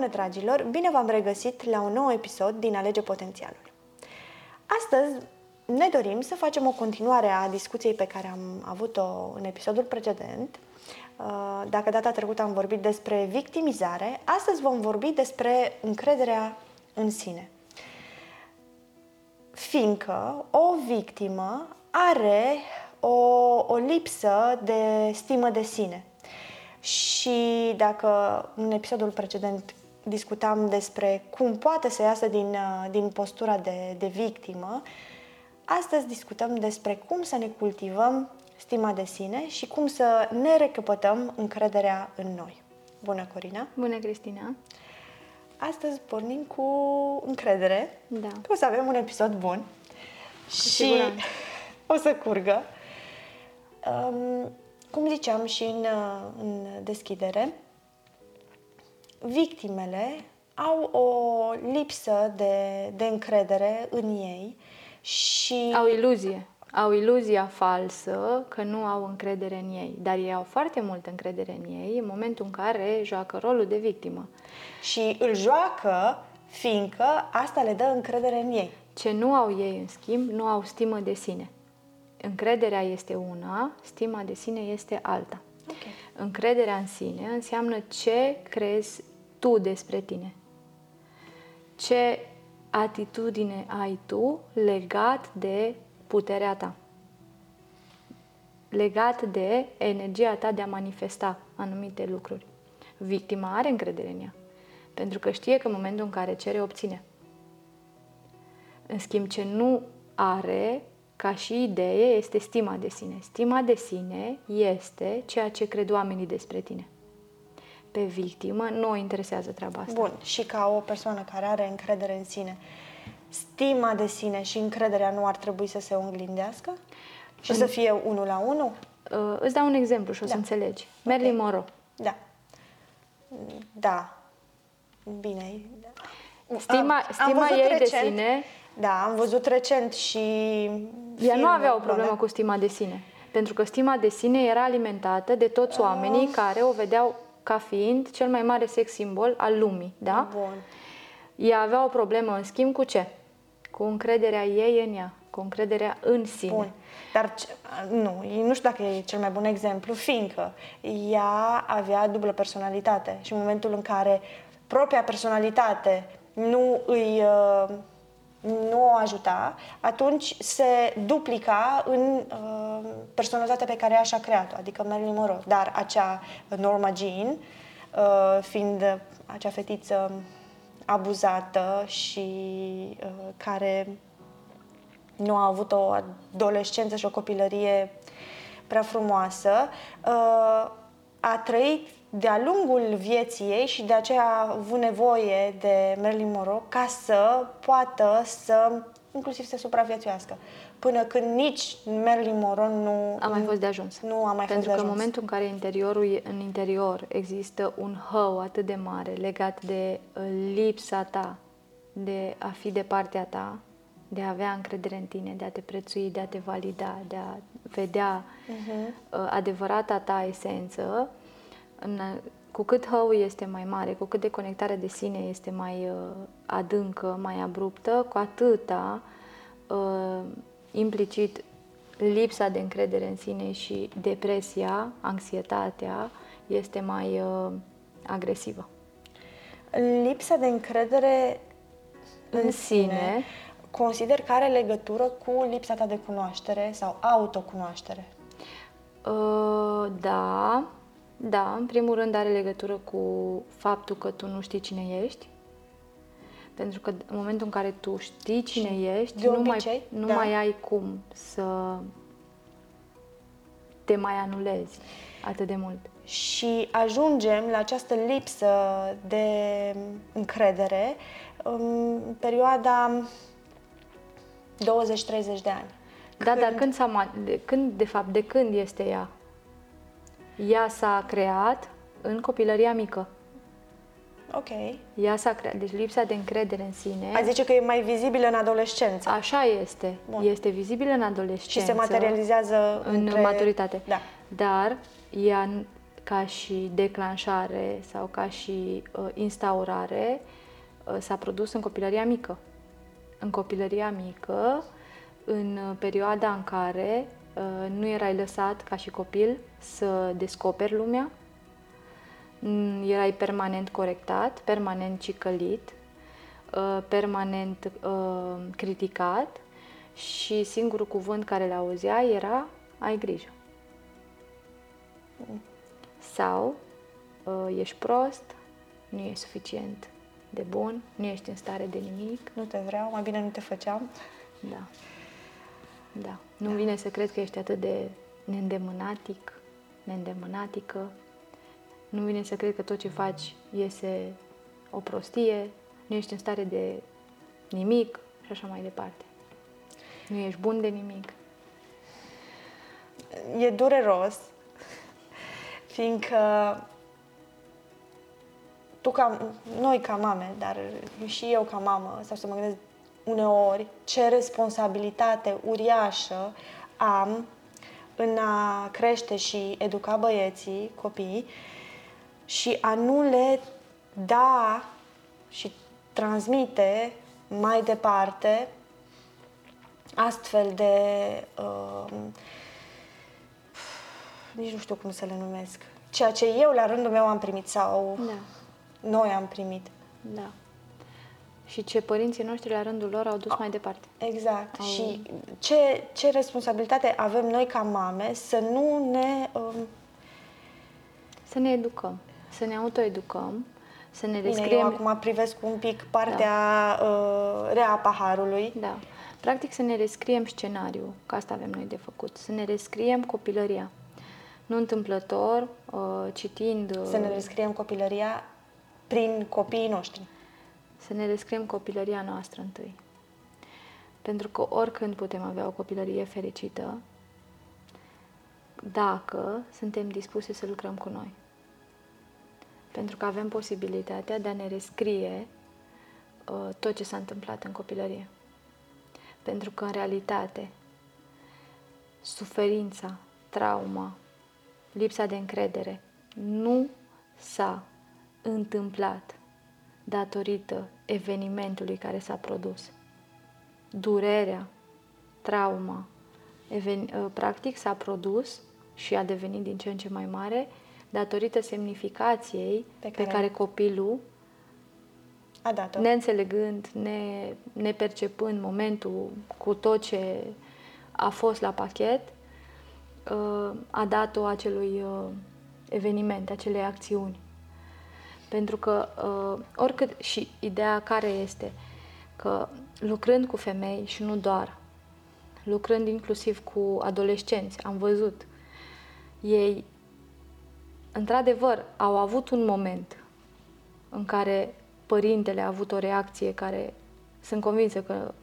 Bună, dragilor! Bine v-am regăsit la un nou episod din Alege Potențialul. Astăzi ne dorim să facem o continuare a discuției pe care am avut-o în episodul precedent. Uh, dacă data trecută am vorbit despre victimizare, astăzi vom vorbi despre încrederea în sine. Fiindcă o victimă are o, o lipsă de stimă de sine. Și dacă în episodul precedent discutam despre cum poate să iasă din, uh, din postura de, de victimă, astăzi discutăm despre cum să ne cultivăm stima de sine și cum să ne recăpătăm încrederea în noi. Bună, Corina! Bună, Cristina! Astăzi pornim cu încredere. Da. Că o să avem un episod bun. Cu și siguranță. o să curgă. Um, cum ziceam și în, uh, în deschidere, victimele au o lipsă de, de încredere în ei și Au iluzie. Au iluzia falsă că nu au încredere în ei, dar ei au foarte multă încredere în ei în momentul în care joacă rolul de victimă. și îl joacă fiindcă asta le dă încredere în ei. Ce nu au ei, în schimb, nu au stimă de sine. Încrederea este una, stima de sine este alta. Okay. Încrederea în sine înseamnă ce crezi tu despre tine. Ce atitudine ai tu legat de puterea ta. Legat de energia ta de a manifesta anumite lucruri. Victima are încredere în ea. Pentru că știe că în momentul în care cere, obține. În schimb, ce nu are ca și idee este stima de sine. Stima de sine este ceea ce cred oamenii despre tine. Pe victimă nu o interesează treaba asta. Bun, și ca o persoană care are încredere în sine, stima de sine și încrederea nu ar trebui să se oglindească? Și să fie unul la unul? Uh, îți dau un exemplu și o să Da. înțelegi. Marilyn Monroe. Da. Da. Bine. Da. Stima, Am- am stima văzut ei de recent- sine, Da, am văzut recent și ea nu avea o filmul problemă ăla. cu stima de sine. Pentru că stima de sine era alimentată de toți oamenii Ah. care o vedeau ca fiind cel mai mare sex simbol al lumii, da? Bun. Ea avea o problemă, în schimb, cu ce? Cu încrederea ei în ea, cu încrederea în sine. Bun. Dar ce- nu, nu știu dacă e cel mai bun exemplu, fiindcă ea avea dublă personalitate și în momentul în care propria personalitate nu îi uh, nu o ajuta, atunci se duplica în uh, personalitatea pe care ea și-a creat-o, adică Marilyn Monroe. Dar acea Norma Jean, uh, fiind acea fetiță abuzată și uh, care nu a avut o adolescență și o copilărie prea frumoasă, uh, a trăit de-a lungul vieții ei și de aceea a avut nevoie de Marilyn Monroe ca să poată să, inclusiv să supraviețuiască. Până când nici Marilyn Monroe nu A mai fost de ajuns. Nu a mai Pentru fost de că în ajuns. momentul în care interiorul, e- în interior există un hău atât de mare legat de uh, lipsa ta, de a fi de partea ta, de a avea încredere în tine, de a te prețui, de a te valida, de a vedea Mhm. uh, adevărata ta esență, în, cu cât hăul este mai mare, cu cât deconectarea de sine este mai uh, adâncă, mai abruptă, cu atâta uh, implicit lipsa de încredere în sine și depresia, anxietatea este mai uh, agresivă. Lipsa de încredere în, În sine, sine. consider că are legătură cu lipsa ta de cunoaștere sau autocunoaștere. Uh, da, da, în primul rând are legătură cu faptul că tu nu știi cine ești. Pentru că în momentul în care tu știi cine ești, de nu, mai, obicei, nu da. mai ai cum să te mai anulezi atât de mult. și ajungem la această lipsă de încredere în perioada 20-30 de ani. Da, dar când, s-a, ma- de, când, de fapt, de când este ea? Ea s-a creat în copilăria mică. Ok. Ea s-a creat, deci lipsa de încredere în sine. Ai zice că e mai vizibilă în adolescență Așa este. Bun. Este vizibilă în adolescență. și se materializează în între... maturitate. Da. Dar ea, ca și declanșare sau ca și uh, instaurare uh, s-a produs în copilăria mică. În copilăria mică, în uh, perioada în care uh, nu erai lăsat ca și copil să descoperi lumea, mm, erai permanent corectat, permanent cicălit, uh, permanent uh, criticat și singurul cuvânt care le auzea era ai grijă. Sau uh, ești prost, nu ești suficient de bun, nu ești în stare de nimic. Nu te vreau, mai bine nu te făceam. Da. Da. Nu vine să cred că ești atât de neîndemânatic, neîndemânatică. Nu vine să cred că tot ce faci iese o prostie, nu ești în stare de nimic și așa mai departe. Nu ești bun de nimic. E dureros, fiindcă tu ca, noi ca mame, dar și eu ca mamă, sau să mă gândesc uneori, ce responsabilitate uriașă am în a crește și educa băieții, copiii, și a nu le da și transmite mai departe astfel de uh, nici nu știu cum să le numesc. Ceea ce eu la rândul meu am primit sau Da. noi am primit. Da. Și ce părinții noștri la rândul lor au dus mai departe. Exact. Au- Și ce, ce responsabilitate avem noi ca mame să nu ne... Um, Să ne educăm, să ne autoeducăm, să ne bine, eu descriem acum privesc un pic partea uh, rea a paharului. Da. Practic să ne rescriem scenariul, că asta avem noi de făcut, să ne rescriem copilăria. Nu întâmplător, uh, citind, uh, Să ne rescriem copilăria prin copiii noștri. Să ne rescriem copilăria noastră întâi. Pentru că oricând putem avea o copilărie fericită, dacă suntem dispuse să lucrăm cu noi. Pentru că avem posibilitatea de a ne rescrie uh, tot ce s-a întâmplat în copilărie. Pentru că, în realitate, suferința, trauma, lipsa de încredere nu s-a întâmplat datorită evenimentului care s-a produs. Durerea, trauma, even, uh, practic s-a produs și a devenit din ce în ce mai mare datorită semnificației Pe pe care- care copilul A dat-o. neînțelegând, ne, nepercepând momentul cu tot ce a fost la pachet, uh, a dat-o acelui uh, eveniment, acelei acțiuni. Pentru că uh, oricât, și ideea care este, că lucrând cu femei și nu doar, lucrând inclusiv cu adolescenți, am văzut, ei într-adevăr au avut un moment în care părintele a avut o reacție care sunt convinsă că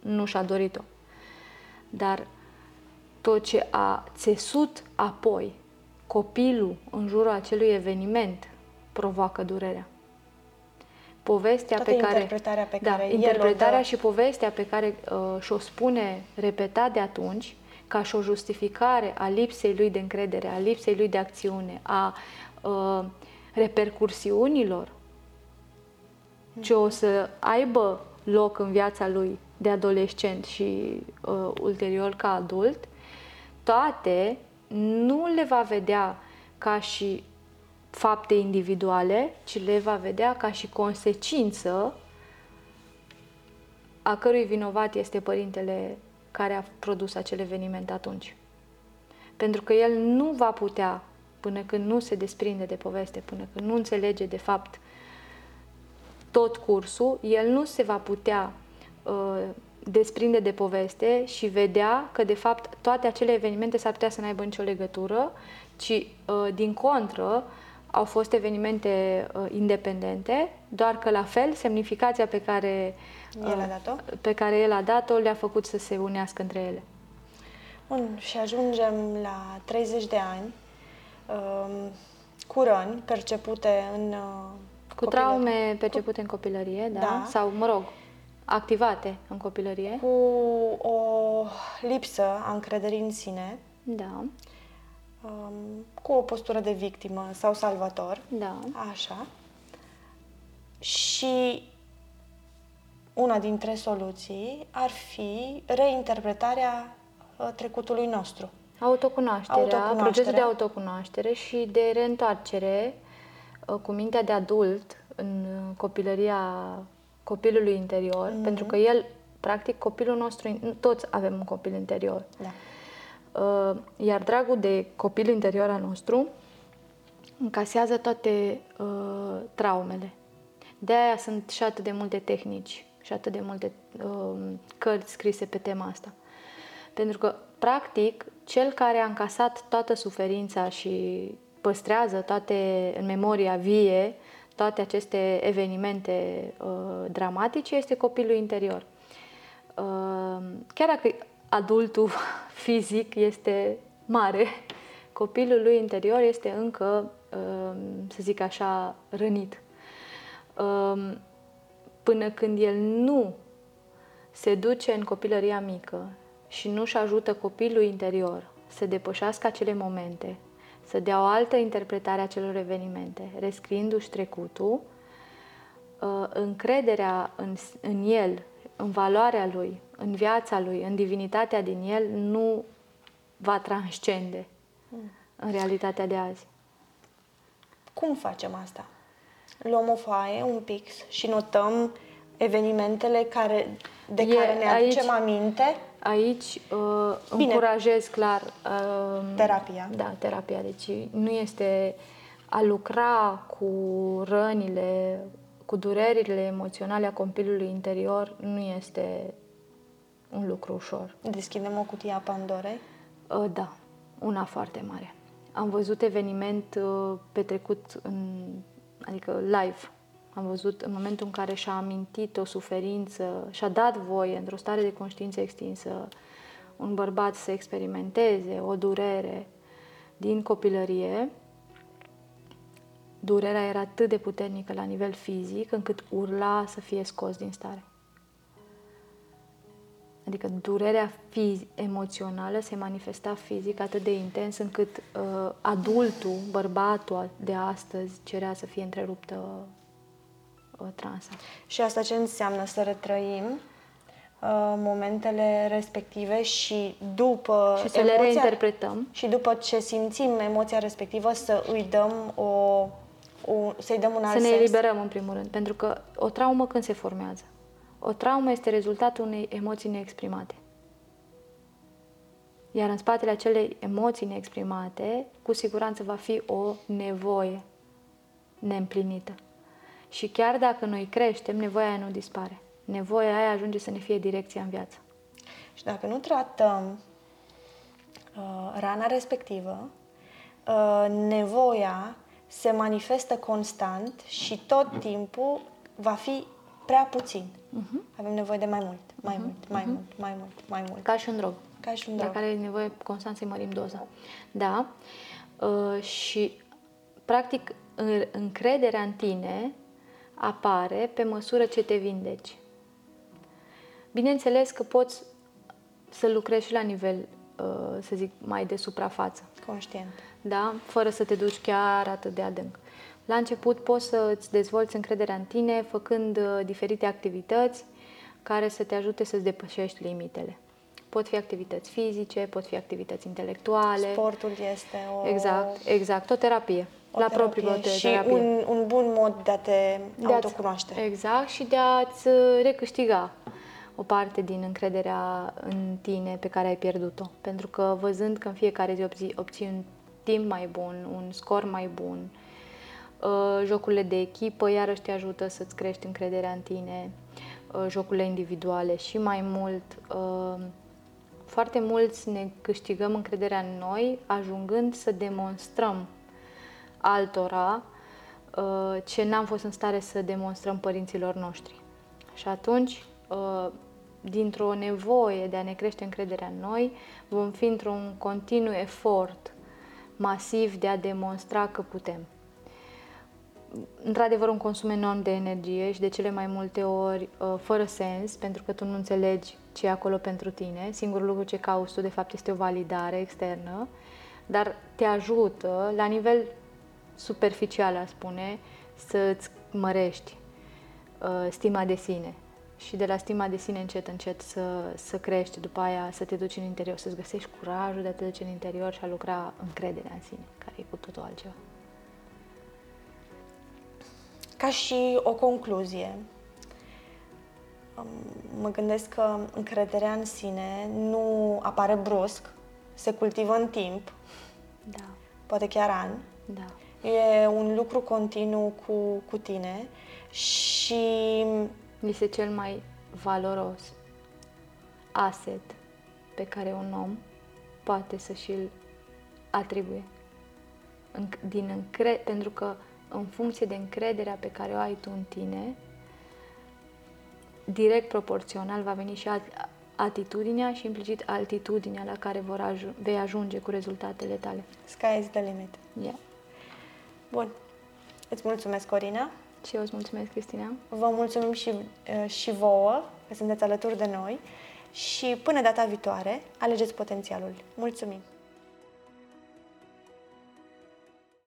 nu și-a dorit-o. Dar tot ce a țesut apoi copilul în jurul acelui eveniment provoacă durerea. Povestea Toată pe care interpretarea pe da, care el o interpretarea dă. și povestea pe care uh, și-o spune repetat de atunci ca și o justificare a lipsei lui de încredere, a lipsei lui de acțiune, a uh, repercursiunilor ce o să aibă loc în viața lui de adolescent și uh, ulterior ca adult, toate nu le va vedea ca și fapte individuale, ci le va vedea ca și consecință a cărui vinovat este părintele care a produs acel eveniment atunci. Pentru că el nu va putea, până când nu se desprinde de poveste, până când nu înțelege de fapt tot cursul, el nu se va putea uh, desprinde de poveste și vedea că, de fapt, toate acele evenimente s-ar putea să n-aibă nicio legătură, ci, uh, din contră, au fost evenimente uh, independente, doar că, la fel, semnificația pe care, El a dat-o? pe care el a dat-o le-a făcut să se unească între ele. Bun, și ajungem la 30 de ani um, cu răni percepute în uh, Cu copilărie. traume percepute în copilărie, da? Da. Sau, mă rog, activate în copilărie. cu o lipsă a încrederii în sine, Da. Um, cu o postură de victimă sau salvator. Da. Așa. Și una dintre soluții ar fi reinterpretarea uh, trecutului nostru. Autocunoașterea, Autocunoașterea. procesul de autocunoaștere și de reîntoarcere uh, cu mintea de adult în uh, copilăria copilului interior, Mhm. pentru că el, practic, copilul nostru, toți avem un copil interior. Da. Uh, Iar dragul de copil interior al nostru încasează toate uh, traumele. De aia sunt și atât de multe tehnici și atât de multe uh, cărți scrise pe tema asta. Pentru că, practic, cel care a încasat toată suferința și păstrează toate în memoria vie toate aceste evenimente uh, dramatice este copilul interior. Uh, chiar dacă adultul fizic este mare, copilul lui interior este încă, uh, să zic așa, rănit. Uh, până când el nu se duce în copilăria mică și nu-și ajută copilul interior să depășească acele momente, să dea o altă interpretare a celor evenimente, rescriindu-și trecutul, uh, încrederea în, în el, în valoarea lui, în viața lui, în divinitatea din el, nu va transcende în realitatea de azi. Cum facem asta? Luăm o foaie, un pix și notăm evenimentele care, de E care ne aici- aducem aminte. Aici uh, Bine. încurajez clar uh, Terapia. Da, terapia. Deci nu este a lucra cu rănile, cu durerile emoționale a copilului interior, nu este un lucru ușor. Deschidem o cutie a Pandorei. Uh, Da, una foarte mare. Am văzut eveniment uh, petrecut în, adică live. Am văzut în momentul în care și-a amintit o suferință, și-a dat voie, într-o stare de conștiință extinsă, un bărbat să experimenteze o durere din copilărie. Durerea era atât de puternică la nivel fizic, încât urla să fie scos din stare. Adică durerea fiz- emoțională se manifesta fizic atât de intens încât uh, adultul, bărbatul de astăzi cerea să fie întreruptă uh, transa. Și asta ce înseamnă să retrăim uh, momentele respective și după Și să le reinterpretăm. și după ce simțim emoția respectivă să îi dăm o, o să-i dăm un alt Să ne sens. eliberăm în primul rând, pentru că o traumă când se formează? O traumă este rezultatul unei emoții neexprimate. Iar în spatele acelei emoții neexprimate, cu siguranță va fi o nevoie neîmplinită. Și chiar dacă noi creștem, nevoia aia nu dispare. Nevoia aia ajunge să ne fie direcția în viață. Și dacă nu tratăm uh, rana respectivă, uh, nevoia se manifestă constant și tot timpul va fi prea puțin. Mhm. Avem nevoie de mai mult, mai mult, mai mult, mai mult, mai mult. Ca și un drog. Ca și un La drog. care e nevoie constant să-i mărim doza. Da. Uh, și, practic, în- încrederea în tine apare pe măsură ce te vindeci. Bineînțeles că poți să lucrezi și la nivel, uh, să zic, mai de suprafață Conștient. da? fără să te duci chiar atât de adânc. La început poți să îți dezvolți încrederea în tine făcând uh, diferite activități care să te ajute să-ți depășești limitele. Pot fi activități fizice, pot fi activități intelectuale. Sportul este o, Exact, exact, o terapie. o la terapie propriul tău și terapie. un, un bun mod de a te De a-ți- autocunoaște. Exact, și de a-ți uh, recâștiga o parte din încrederea în tine pe care ai pierdut-o. Pentru că văzând că în fiecare zi obții, obții un timp mai bun, un scor mai bun, uh, jocurile de echipă iarăși te ajută să-ți crești încrederea în tine, uh, jocurile individuale și mai mult. uh, Foarte mulți ne câștigăm încrederea în noi ajungând să demonstrăm altora uh, ce n-am fost în stare să demonstrăm părinților noștri. Și atunci, uh, dintr-o nevoie de a ne crește încrederea în noi, vom fi într-un continuu efort masiv de a demonstra că putem. Într-adevăr, un consum enorm de energie și de cele mai multe ori uh, fără sens, pentru că tu nu înțelegi ce e acolo pentru tine. Singurul lucru ce cauți tu, de fapt, este o validare externă. dar te ajută la nivel superficial, a spune, să-ți mărești uh, stima de sine. Și de la stima de sine încet, încet să, să crești, după aia să te duci în interior, să-ți găsești curajul de a te duce în interior și a lucra încrederea în sine, care e cu totul altceva. Ca și o concluzie, um, mă gândesc că încrederea în sine nu apare brusc, se cultivă în timp, Da, poate chiar ani. da. E un lucru continuu cu, cu tine și Este cel mai valoros asset pe care un om poate să și-l atribuie. Înc- Din încre- pentru că în funcție de încrederea pe care o ai tu în tine, direct proporțional va veni și at- atitudinea și implicit altitudinea la care vor aju- vei ajunge cu rezultatele tale. sky is the limit. Yeah. Bun. Îți mulțumesc, Corina. Și eu îți mulțumesc, Cristina. Vă mulțumim și, uh, și vouă că sunteți alături de noi și până data viitoare, alegeți potențialul. Mulțumim!